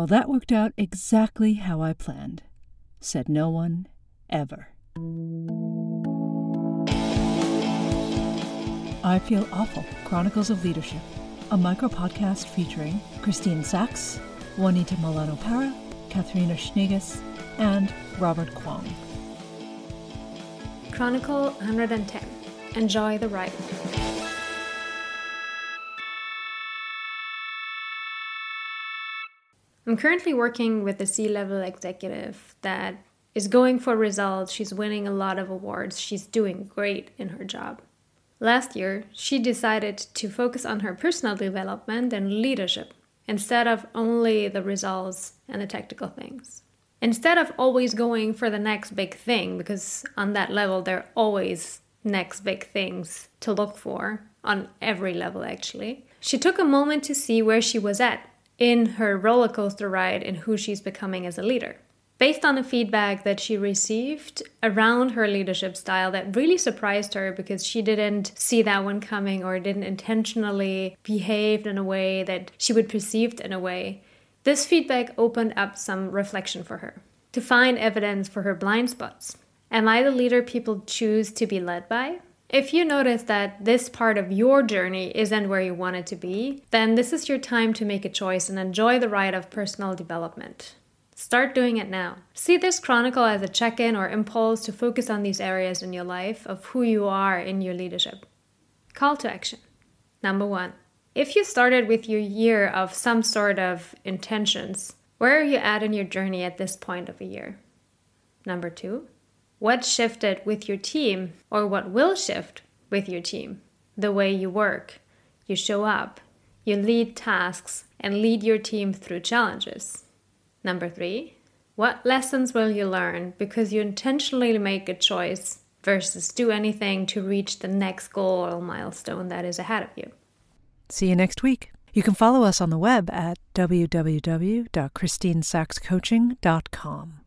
Well, that worked out exactly how I planned, said no one ever. I Feel Awful Chronicles of Leadership, a micro podcast featuring Christine Sachs, Juanita Milano Para, Catharina Schneegass, and Robert Kuang. Chronicle 110 Enjoy the Ride. I'm currently working with a C level executive that is going for results. She's winning a lot of awards. She's doing great in her job. Last year, she decided to focus on her personal development and leadership instead of only the results and the technical things. Instead of always going for the next big thing, because on that level, there are always next big things to look for on every level, actually, she took a moment to see where she was at in her roller coaster ride and who she's becoming as a leader. Based on the feedback that she received around her leadership style, that really surprised her because she didn't see that one coming or didn't intentionally behave in a way that she would perceived in a way. This feedback opened up some reflection for her to find evidence for her blind spots. Am I the leader people choose to be led by? If you notice that this part of your journey isn't where you want it to be, then this is your time to make a choice and enjoy the ride of personal development. Start doing it now. See this chronicle as a check in or impulse to focus on these areas in your life of who you are in your leadership. Call to action. Number one, if you started with your year of some sort of intentions, where are you at in your journey at this point of a year? Number two, what shifted with your team, or what will shift with your team? The way you work, you show up, you lead tasks, and lead your team through challenges. Number three, what lessons will you learn because you intentionally make a choice versus do anything to reach the next goal or milestone that is ahead of you? See you next week. You can follow us on the web at www.christinesachscoaching.com.